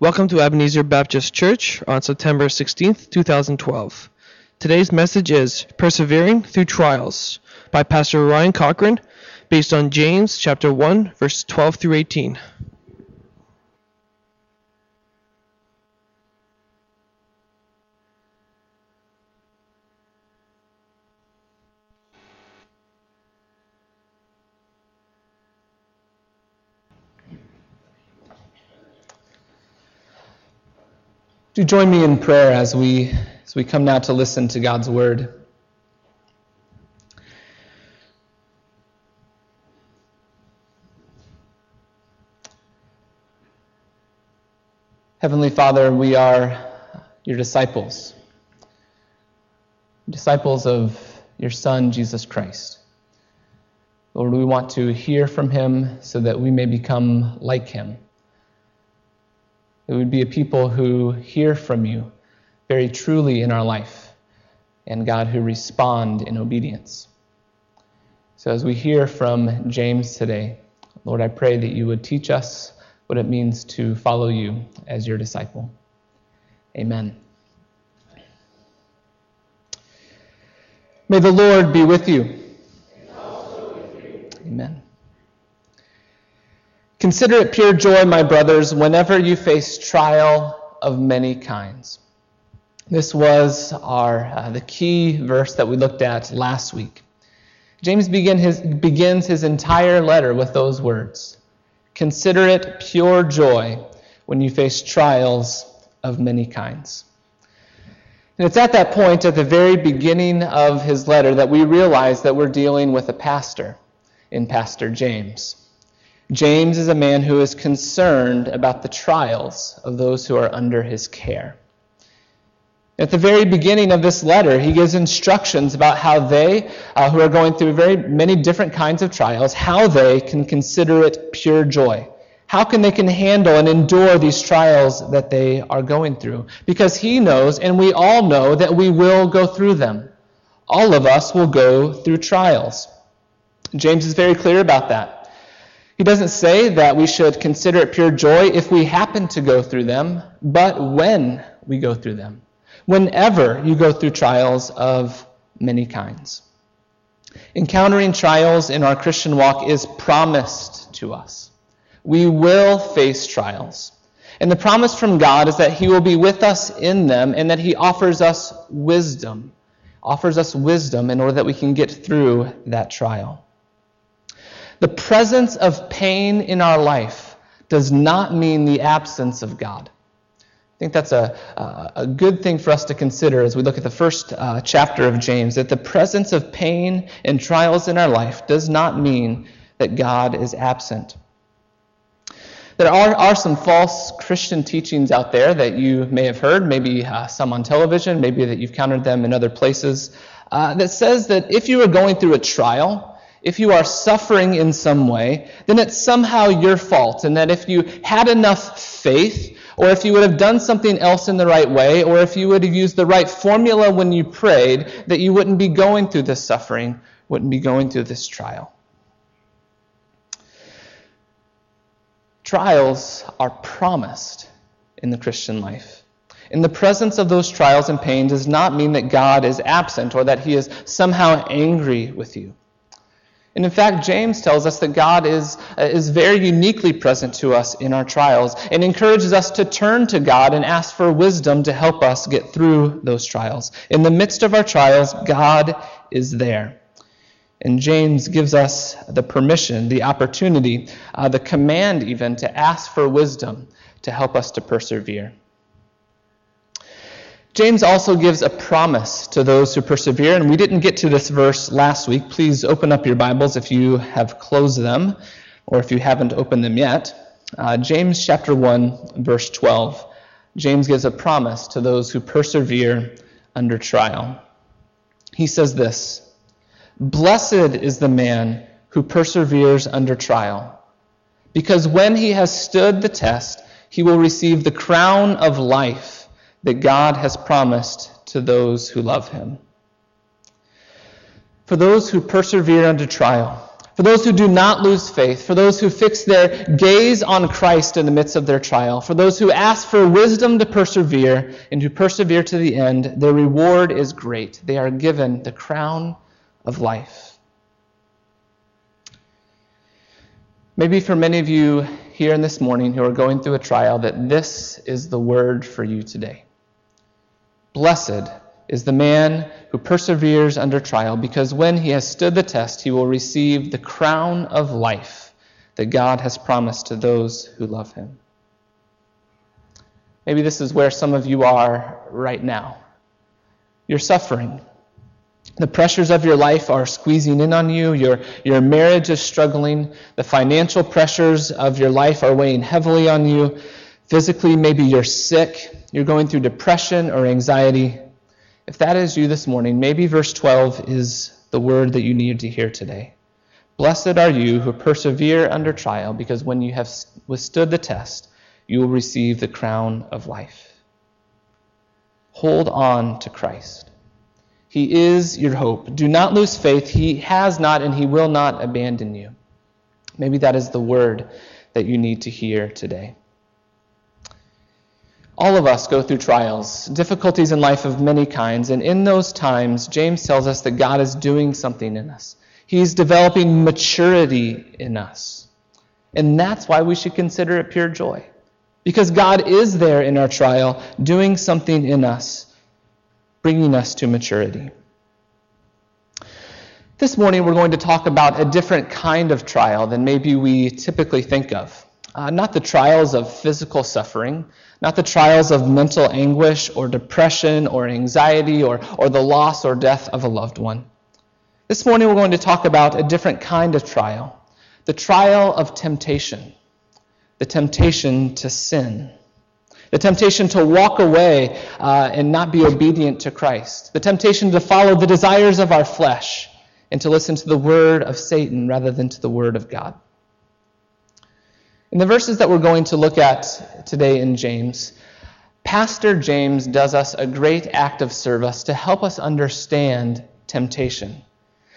Welcome to Ebenezer Baptist Church on September 16th, 2012. Today's message is Persevering Through Trials by Pastor Ryan Cochran, based on James chapter 1, verse 12 through 18. Do join me in prayer as we as we come now to listen to God's word. Heavenly Father, we are your disciples, disciples of your Son, Jesus Christ. Lord, we want to hear from him so that we may become like him. It would be a people who hear from you very truly in our life, and God, who respond in obedience. So, as we hear from James today, Lord, I pray that you would teach us what it means to follow you as your disciple. Amen. May the Lord be with you. With you. Amen. Consider it pure joy, my brothers, whenever you face trial of many kinds. This was our uh, the key verse that we looked at last week. James begin his, begins his entire letter with those words. Consider it pure joy when you face trials of many kinds. And it's at that point, at the very beginning of his letter, that we realize that we're dealing with a pastor in Pastor James. James is a man who is concerned about the trials of those who are under his care. At the very beginning of this letter, he gives instructions about how they, uh, who are going through very many different kinds of trials, how they can consider it pure joy. How can they can handle and endure these trials that they are going through? Because he knows, and we all know, that we will go through them. All of us will go through trials. James is very clear about that. He doesn't say that we should consider it pure joy if we happen to go through them, but when we go through them. Whenever you go through trials of many kinds. Encountering trials in our Christian walk is promised to us. We will face trials. And the promise from God is that He will be with us in them and that He offers us wisdom, offers us wisdom in order that we can get through that trial. The presence of pain in our life does not mean the absence of God. I think that's a, a good thing for us to consider as we look at the first uh, chapter of James that the presence of pain and trials in our life does not mean that God is absent. There are, are some false Christian teachings out there that you may have heard, maybe uh, some on television, maybe that you've countered them in other places, uh, that says that if you are going through a trial, if you are suffering in some way, then it's somehow your fault. And that if you had enough faith, or if you would have done something else in the right way, or if you would have used the right formula when you prayed, that you wouldn't be going through this suffering, wouldn't be going through this trial. Trials are promised in the Christian life. In the presence of those trials and pain does not mean that God is absent or that he is somehow angry with you. And in fact, James tells us that God is, uh, is very uniquely present to us in our trials and encourages us to turn to God and ask for wisdom to help us get through those trials. In the midst of our trials, God is there. And James gives us the permission, the opportunity, uh, the command even to ask for wisdom to help us to persevere. James also gives a promise to those who persevere, and we didn't get to this verse last week. Please open up your Bibles if you have closed them, or if you haven't opened them yet. Uh, James chapter 1, verse 12. James gives a promise to those who persevere under trial. He says this Blessed is the man who perseveres under trial, because when he has stood the test, he will receive the crown of life that God has promised to those who love him. For those who persevere under trial, for those who do not lose faith, for those who fix their gaze on Christ in the midst of their trial, for those who ask for wisdom to persevere and who persevere to the end, their reward is great. They are given the crown of life. Maybe for many of you here in this morning who are going through a trial, that this is the word for you today. Blessed is the man who perseveres under trial, because when he has stood the test, he will receive the crown of life that God has promised to those who love him. Maybe this is where some of you are right now. You're suffering. The pressures of your life are squeezing in on you. Your, your marriage is struggling. The financial pressures of your life are weighing heavily on you. Physically, maybe you're sick. You're going through depression or anxiety. If that is you this morning, maybe verse 12 is the word that you need to hear today. Blessed are you who persevere under trial, because when you have withstood the test, you will receive the crown of life. Hold on to Christ. He is your hope. Do not lose faith. He has not and he will not abandon you. Maybe that is the word that you need to hear today. All of us go through trials, difficulties in life of many kinds, and in those times, James tells us that God is doing something in us. He's developing maturity in us. And that's why we should consider it pure joy. Because God is there in our trial, doing something in us, bringing us to maturity. This morning, we're going to talk about a different kind of trial than maybe we typically think of. Uh, not the trials of physical suffering, not the trials of mental anguish or depression or anxiety or, or the loss or death of a loved one. This morning we're going to talk about a different kind of trial the trial of temptation, the temptation to sin, the temptation to walk away uh, and not be obedient to Christ, the temptation to follow the desires of our flesh and to listen to the word of Satan rather than to the word of God. In the verses that we're going to look at today in James, Pastor James does us a great act of service to help us understand temptation.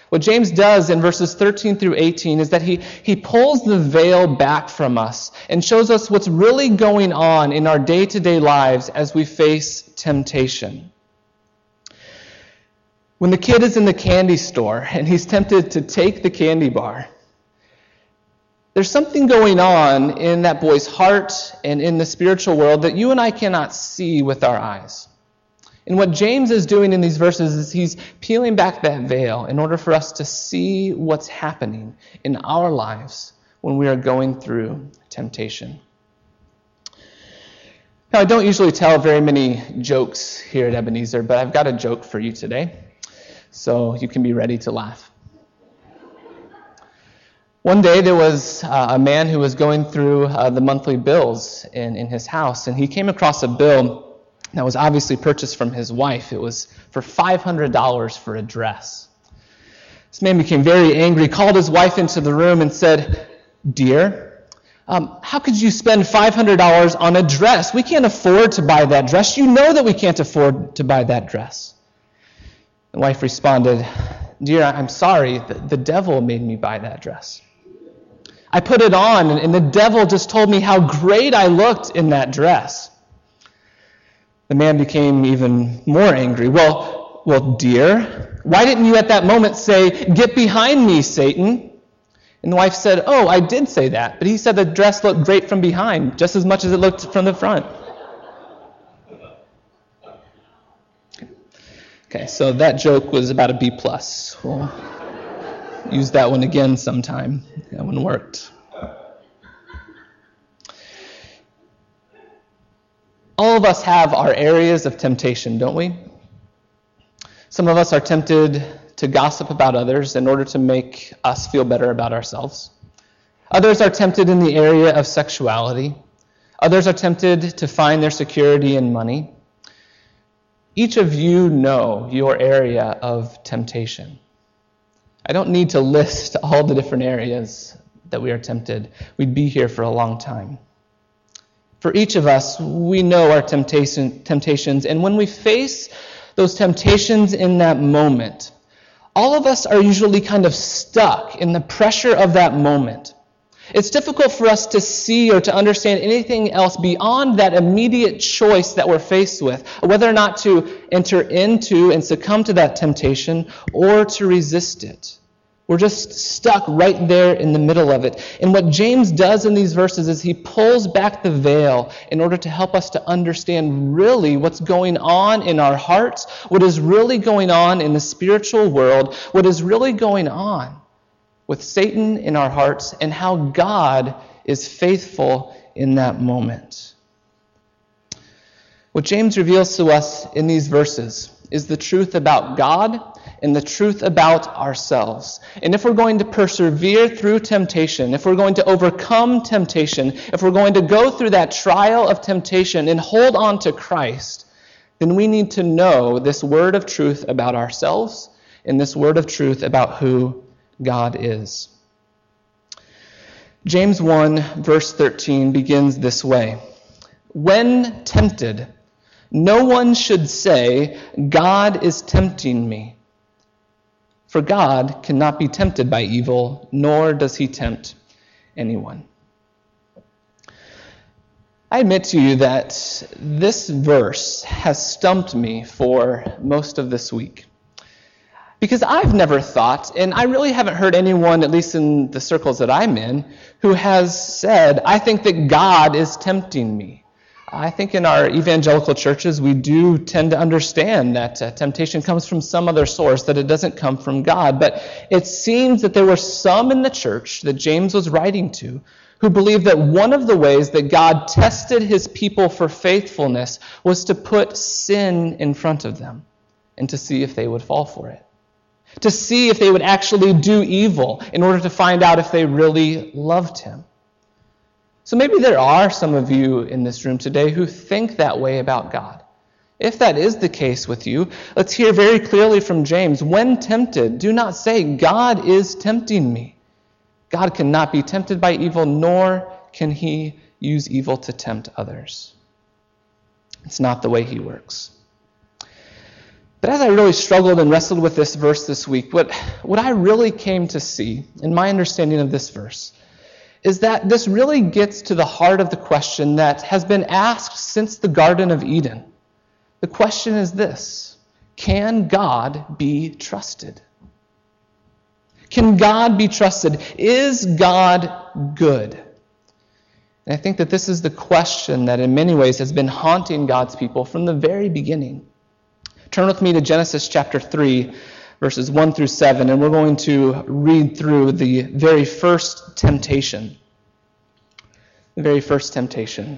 What James does in verses 13 through 18 is that he, he pulls the veil back from us and shows us what's really going on in our day to day lives as we face temptation. When the kid is in the candy store and he's tempted to take the candy bar, there's something going on in that boy's heart and in the spiritual world that you and I cannot see with our eyes. And what James is doing in these verses is he's peeling back that veil in order for us to see what's happening in our lives when we are going through temptation. Now, I don't usually tell very many jokes here at Ebenezer, but I've got a joke for you today, so you can be ready to laugh. One day there was uh, a man who was going through uh, the monthly bills in, in his house, and he came across a bill that was obviously purchased from his wife. It was for $500 for a dress. This man became very angry, called his wife into the room, and said, Dear, um, how could you spend $500 on a dress? We can't afford to buy that dress. You know that we can't afford to buy that dress. The wife responded, Dear, I'm sorry, the, the devil made me buy that dress. I put it on, and the devil just told me how great I looked in that dress. The man became even more angry. Well, well, dear, why didn't you at that moment say, Get behind me, Satan? And the wife said, Oh, I did say that, but he said the dress looked great from behind, just as much as it looked from the front. Okay, so that joke was about a B plus. We'll use that one again sometime. That one worked. All of us have our areas of temptation, don't we? Some of us are tempted to gossip about others in order to make us feel better about ourselves. Others are tempted in the area of sexuality. Others are tempted to find their security in money. Each of you know your area of temptation. I don't need to list all the different areas that we are tempted. We'd be here for a long time. For each of us, we know our temptation, temptations, and when we face those temptations in that moment, all of us are usually kind of stuck in the pressure of that moment. It's difficult for us to see or to understand anything else beyond that immediate choice that we're faced with, whether or not to enter into and succumb to that temptation or to resist it. We're just stuck right there in the middle of it. And what James does in these verses is he pulls back the veil in order to help us to understand really what's going on in our hearts, what is really going on in the spiritual world, what is really going on with Satan in our hearts, and how God is faithful in that moment. What James reveals to us in these verses is the truth about God and the truth about ourselves. And if we're going to persevere through temptation, if we're going to overcome temptation, if we're going to go through that trial of temptation and hold on to Christ, then we need to know this word of truth about ourselves and this word of truth about who God is. James 1, verse 13 begins this way When tempted, no one should say, God is tempting me. For God cannot be tempted by evil, nor does he tempt anyone. I admit to you that this verse has stumped me for most of this week. Because I've never thought, and I really haven't heard anyone, at least in the circles that I'm in, who has said, I think that God is tempting me. I think in our evangelical churches, we do tend to understand that uh, temptation comes from some other source, that it doesn't come from God. But it seems that there were some in the church that James was writing to who believed that one of the ways that God tested his people for faithfulness was to put sin in front of them and to see if they would fall for it. To see if they would actually do evil in order to find out if they really loved him. So maybe there are some of you in this room today who think that way about God. If that is the case with you, let's hear very clearly from James. When tempted, do not say, God is tempting me. God cannot be tempted by evil, nor can he use evil to tempt others. It's not the way he works. But as I really struggled and wrestled with this verse this week, what, what I really came to see in my understanding of this verse is that this really gets to the heart of the question that has been asked since the Garden of Eden. The question is this Can God be trusted? Can God be trusted? Is God good? And I think that this is the question that in many ways has been haunting God's people from the very beginning. Turn with me to Genesis chapter 3, verses 1 through 7, and we're going to read through the very first temptation. The very first temptation.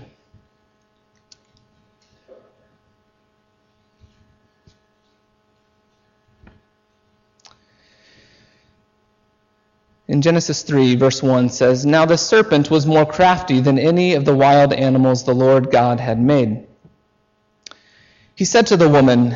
In Genesis 3, verse 1 says, Now the serpent was more crafty than any of the wild animals the Lord God had made. He said to the woman,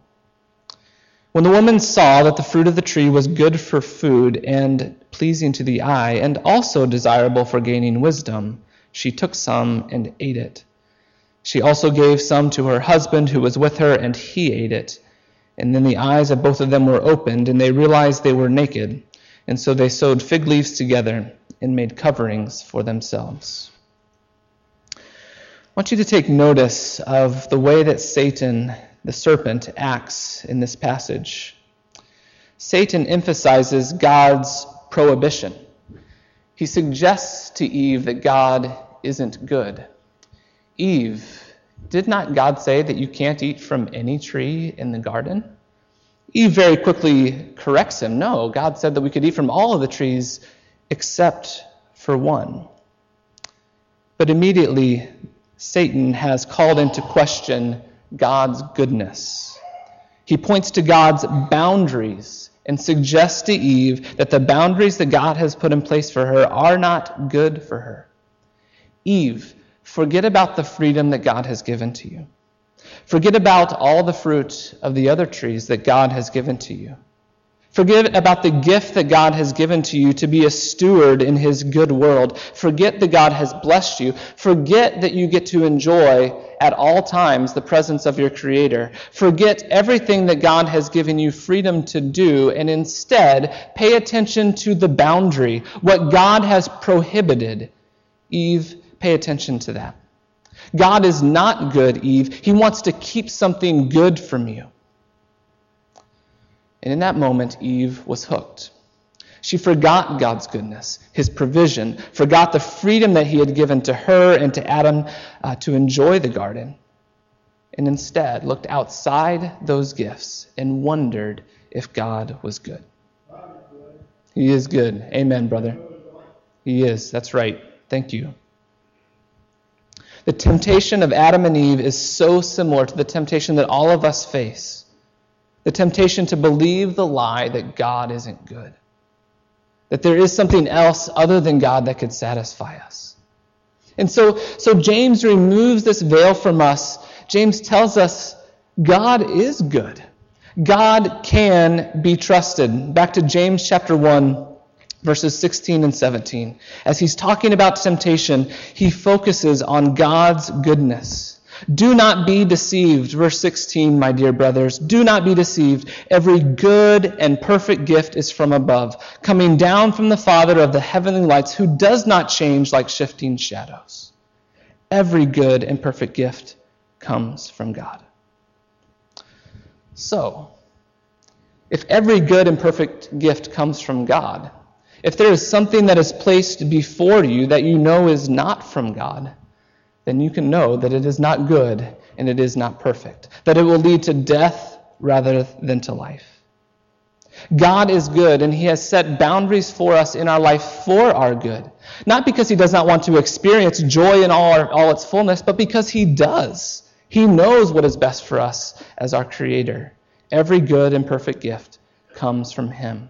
When the woman saw that the fruit of the tree was good for food and pleasing to the eye, and also desirable for gaining wisdom, she took some and ate it. She also gave some to her husband who was with her, and he ate it. And then the eyes of both of them were opened, and they realized they were naked. And so they sewed fig leaves together and made coverings for themselves. I want you to take notice of the way that Satan the serpent acts in this passage. Satan emphasizes God's prohibition. He suggests to Eve that God isn't good. Eve, did not God say that you can't eat from any tree in the garden? Eve very quickly corrects him. No, God said that we could eat from all of the trees except for one. But immediately, Satan has called into question God's goodness. He points to God's boundaries and suggests to Eve that the boundaries that God has put in place for her are not good for her. Eve, forget about the freedom that God has given to you. Forget about all the fruit of the other trees that God has given to you. Forget about the gift that God has given to you to be a steward in His good world. Forget that God has blessed you. Forget that you get to enjoy at all times the presence of your Creator. Forget everything that God has given you freedom to do, and instead pay attention to the boundary, what God has prohibited. Eve, pay attention to that. God is not good, Eve. He wants to keep something good from you. And in that moment, Eve was hooked. She forgot God's goodness, his provision, forgot the freedom that he had given to her and to Adam uh, to enjoy the garden, and instead looked outside those gifts and wondered if God was good. He is good. Amen, brother. He is. That's right. Thank you. The temptation of Adam and Eve is so similar to the temptation that all of us face the temptation to believe the lie that God isn't good, that there is something else other than God that could satisfy us. And so, so James removes this veil from us. James tells us God is good. God can be trusted. Back to James chapter 1, verses 16 and 17. As he's talking about temptation, he focuses on God's goodness. Do not be deceived. Verse 16, my dear brothers. Do not be deceived. Every good and perfect gift is from above, coming down from the Father of the heavenly lights, who does not change like shifting shadows. Every good and perfect gift comes from God. So, if every good and perfect gift comes from God, if there is something that is placed before you that you know is not from God, then you can know that it is not good and it is not perfect, that it will lead to death rather than to life. God is good, and He has set boundaries for us in our life for our good. Not because He does not want to experience joy in all, our, all its fullness, but because He does. He knows what is best for us as our Creator. Every good and perfect gift comes from Him.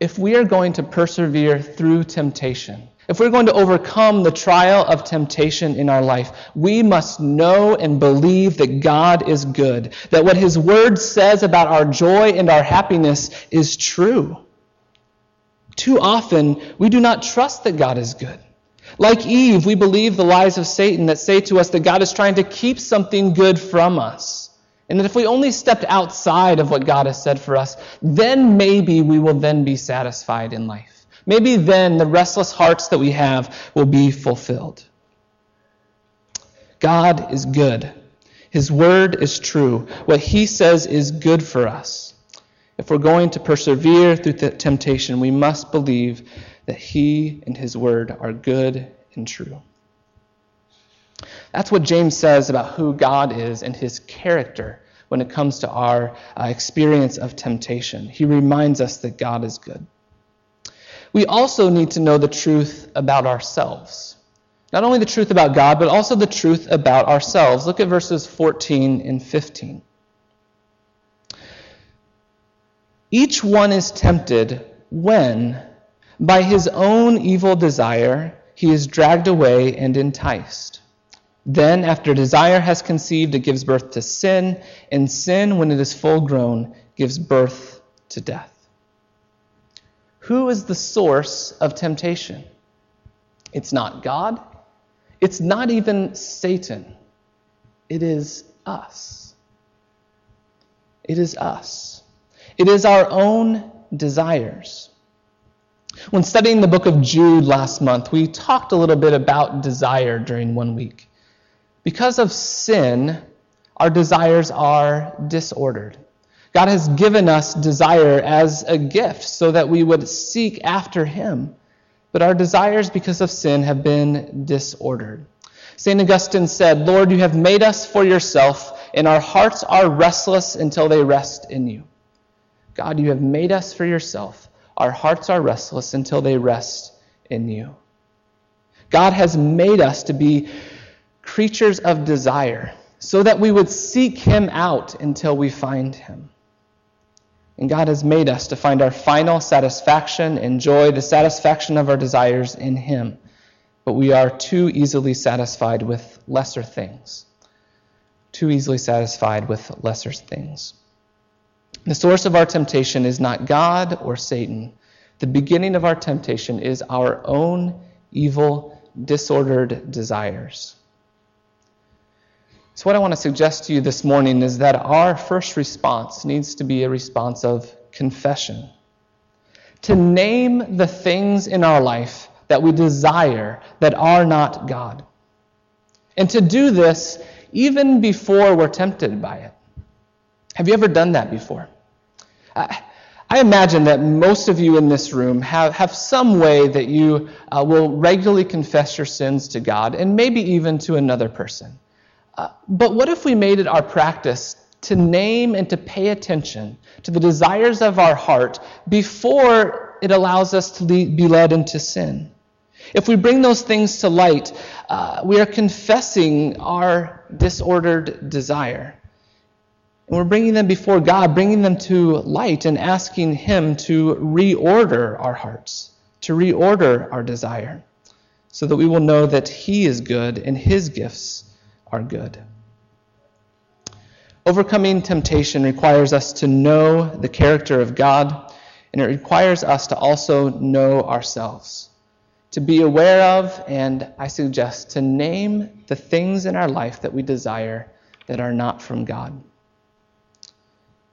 If we are going to persevere through temptation, if we're going to overcome the trial of temptation in our life, we must know and believe that God is good, that what His Word says about our joy and our happiness is true. Too often, we do not trust that God is good. Like Eve, we believe the lies of Satan that say to us that God is trying to keep something good from us. And that if we only stepped outside of what God has said for us, then maybe we will then be satisfied in life. Maybe then the restless hearts that we have will be fulfilled. God is good. His word is true. What he says is good for us. If we're going to persevere through temptation, we must believe that he and his word are good and true. That's what James says about who God is and his character when it comes to our uh, experience of temptation. He reminds us that God is good we also need to know the truth about ourselves. Not only the truth about God, but also the truth about ourselves. Look at verses 14 and 15. Each one is tempted when, by his own evil desire, he is dragged away and enticed. Then, after desire has conceived, it gives birth to sin, and sin, when it is full grown, gives birth to death. Who is the source of temptation? It's not God. It's not even Satan. It is us. It is us. It is our own desires. When studying the book of Jude last month, we talked a little bit about desire during one week. Because of sin, our desires are disordered. God has given us desire as a gift so that we would seek after Him. But our desires, because of sin, have been disordered. St. Augustine said, Lord, you have made us for yourself, and our hearts are restless until they rest in you. God, you have made us for yourself. Our hearts are restless until they rest in you. God has made us to be creatures of desire so that we would seek him out until we find him. And God has made us to find our final satisfaction and joy, the satisfaction of our desires in Him. But we are too easily satisfied with lesser things. Too easily satisfied with lesser things. The source of our temptation is not God or Satan. The beginning of our temptation is our own evil, disordered desires. So, what I want to suggest to you this morning is that our first response needs to be a response of confession. To name the things in our life that we desire that are not God. And to do this even before we're tempted by it. Have you ever done that before? I, I imagine that most of you in this room have, have some way that you uh, will regularly confess your sins to God and maybe even to another person. But what if we made it our practice to name and to pay attention to the desires of our heart before it allows us to be led into sin? If we bring those things to light, uh, we are confessing our disordered desire. And we're bringing them before God, bringing them to light, and asking Him to reorder our hearts, to reorder our desire, so that we will know that He is good and His gifts are good. Overcoming temptation requires us to know the character of God, and it requires us to also know ourselves, to be aware of, and I suggest to name the things in our life that we desire that are not from God.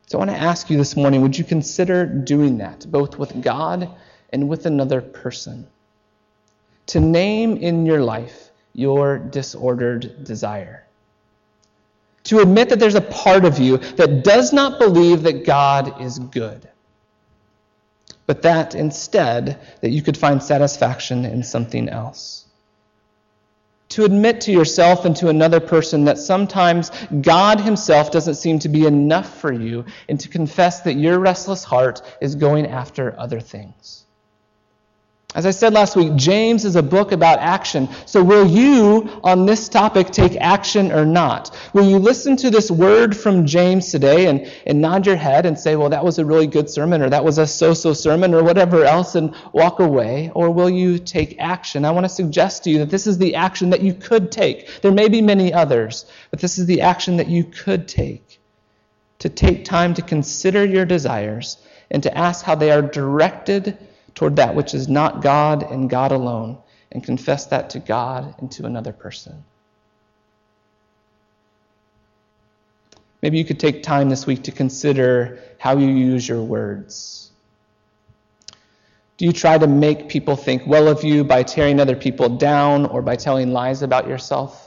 So I want to ask you this morning would you consider doing that, both with God and with another person? To name in your life your disordered desire. To admit that there's a part of you that does not believe that God is good, but that instead that you could find satisfaction in something else. To admit to yourself and to another person that sometimes God Himself doesn't seem to be enough for you, and to confess that your restless heart is going after other things. As I said last week, James is a book about action. So will you, on this topic, take action or not? Will you listen to this word from James today and, and nod your head and say, well, that was a really good sermon, or that was a so so sermon, or whatever else, and walk away? Or will you take action? I want to suggest to you that this is the action that you could take. There may be many others, but this is the action that you could take. To take time to consider your desires and to ask how they are directed toward that which is not God and God alone, and confess that to God and to another person. Maybe you could take time this week to consider how you use your words. Do you try to make people think well of you by tearing other people down or by telling lies about yourself?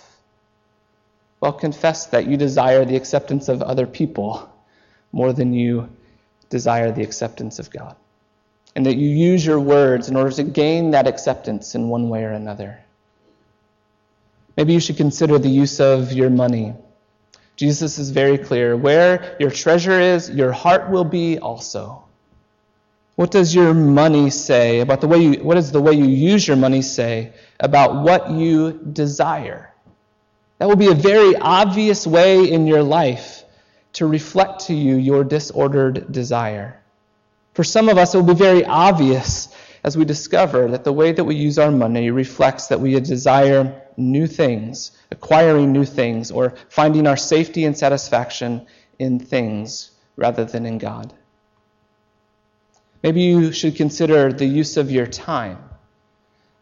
Well, confess that you desire the acceptance of other people more than you desire the acceptance of God and that you use your words in order to gain that acceptance in one way or another. Maybe you should consider the use of your money. Jesus is very clear. Where your treasure is, your heart will be also. What does your money say about the way you, what does the way you use your money say about what you desire? That will be a very obvious way in your life to reflect to you your disordered desire. For some of us, it will be very obvious as we discover that the way that we use our money reflects that we desire new things, acquiring new things, or finding our safety and satisfaction in things rather than in God. Maybe you should consider the use of your time.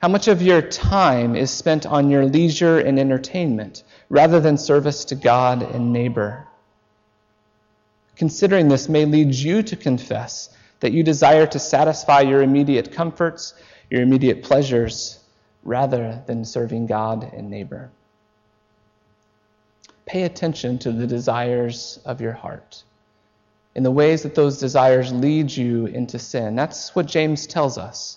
How much of your time is spent on your leisure and entertainment rather than service to God and neighbor? Considering this may lead you to confess that you desire to satisfy your immediate comforts, your immediate pleasures, rather than serving God and neighbor. Pay attention to the desires of your heart in the ways that those desires lead you into sin. That's what James tells us.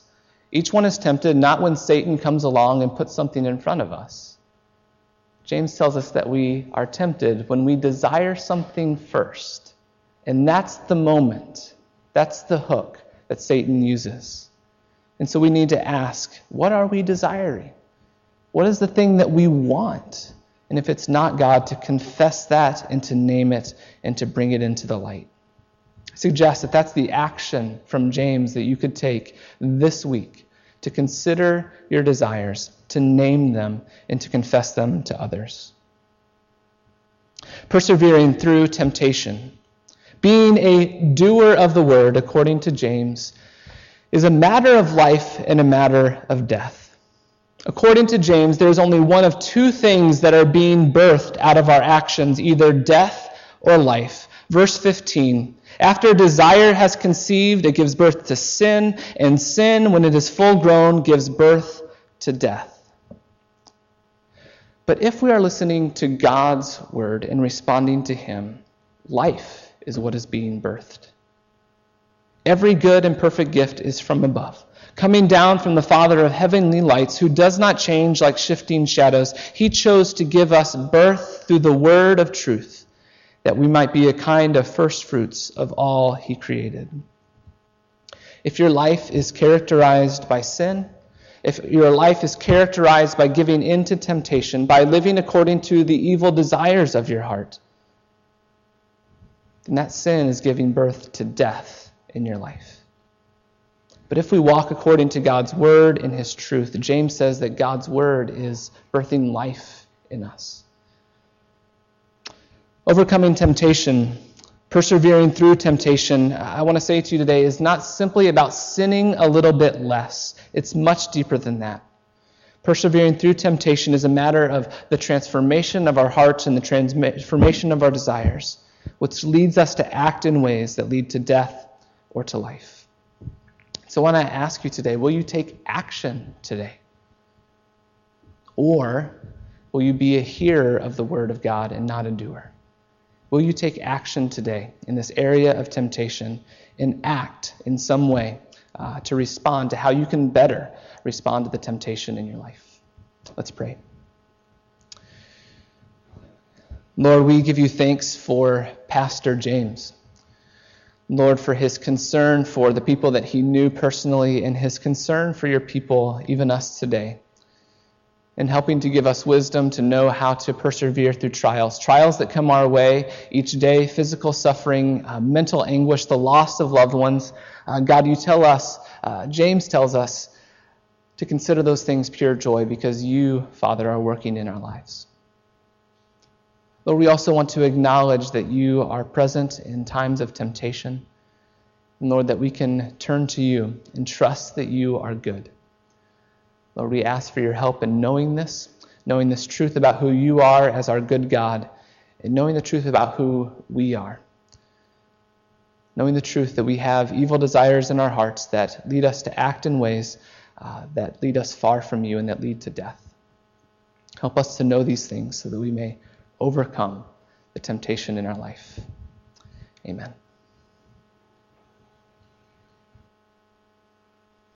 Each one is tempted not when Satan comes along and puts something in front of us. James tells us that we are tempted when we desire something first. And that's the moment that's the hook that Satan uses. And so we need to ask what are we desiring? What is the thing that we want? And if it's not God, to confess that and to name it and to bring it into the light. suggest that that's the action from James that you could take this week to consider your desires, to name them, and to confess them to others. Persevering through temptation, being a doer of the word, according to James, is a matter of life and a matter of death. According to James, there's only one of two things that are being birthed out of our actions either death or life. Verse 15 After desire has conceived, it gives birth to sin, and sin, when it is full grown, gives birth to death. But if we are listening to God's word and responding to Him, life is what is being birthed. Every good and perfect gift is from above, coming down from the Father of heavenly lights, who does not change like shifting shadows. He chose to give us birth through the word of truth, that we might be a kind of first fruits of all He created. If your life is characterized by sin, if your life is characterized by giving in to temptation, by living according to the evil desires of your heart, then that sin is giving birth to death in your life. But if we walk according to God's word and his truth, James says that God's word is birthing life in us. Overcoming temptation, persevering through temptation, I want to say to you today, is not simply about sinning a little bit less. It's much deeper than that. Persevering through temptation is a matter of the transformation of our hearts and the transformation of our desires, which leads us to act in ways that lead to death or to life. So when I ask you today will you take action today? Or will you be a hearer of the word of God and not a doer? Will you take action today in this area of temptation and act in some way uh, to respond to how you can better respond to the temptation in your life? Let's pray. Lord, we give you thanks for Pastor James. Lord, for his concern for the people that he knew personally and his concern for your people, even us today, and helping to give us wisdom to know how to persevere through trials. Trials that come our way each day physical suffering, uh, mental anguish, the loss of loved ones. Uh, God, you tell us, uh, James tells us, to consider those things pure joy because you, Father, are working in our lives. Lord, we also want to acknowledge that you are present in times of temptation. And Lord, that we can turn to you and trust that you are good. Lord, we ask for your help in knowing this, knowing this truth about who you are as our good God, and knowing the truth about who we are. Knowing the truth that we have evil desires in our hearts that lead us to act in ways uh, that lead us far from you and that lead to death. Help us to know these things so that we may overcome the temptation in our life. Amen.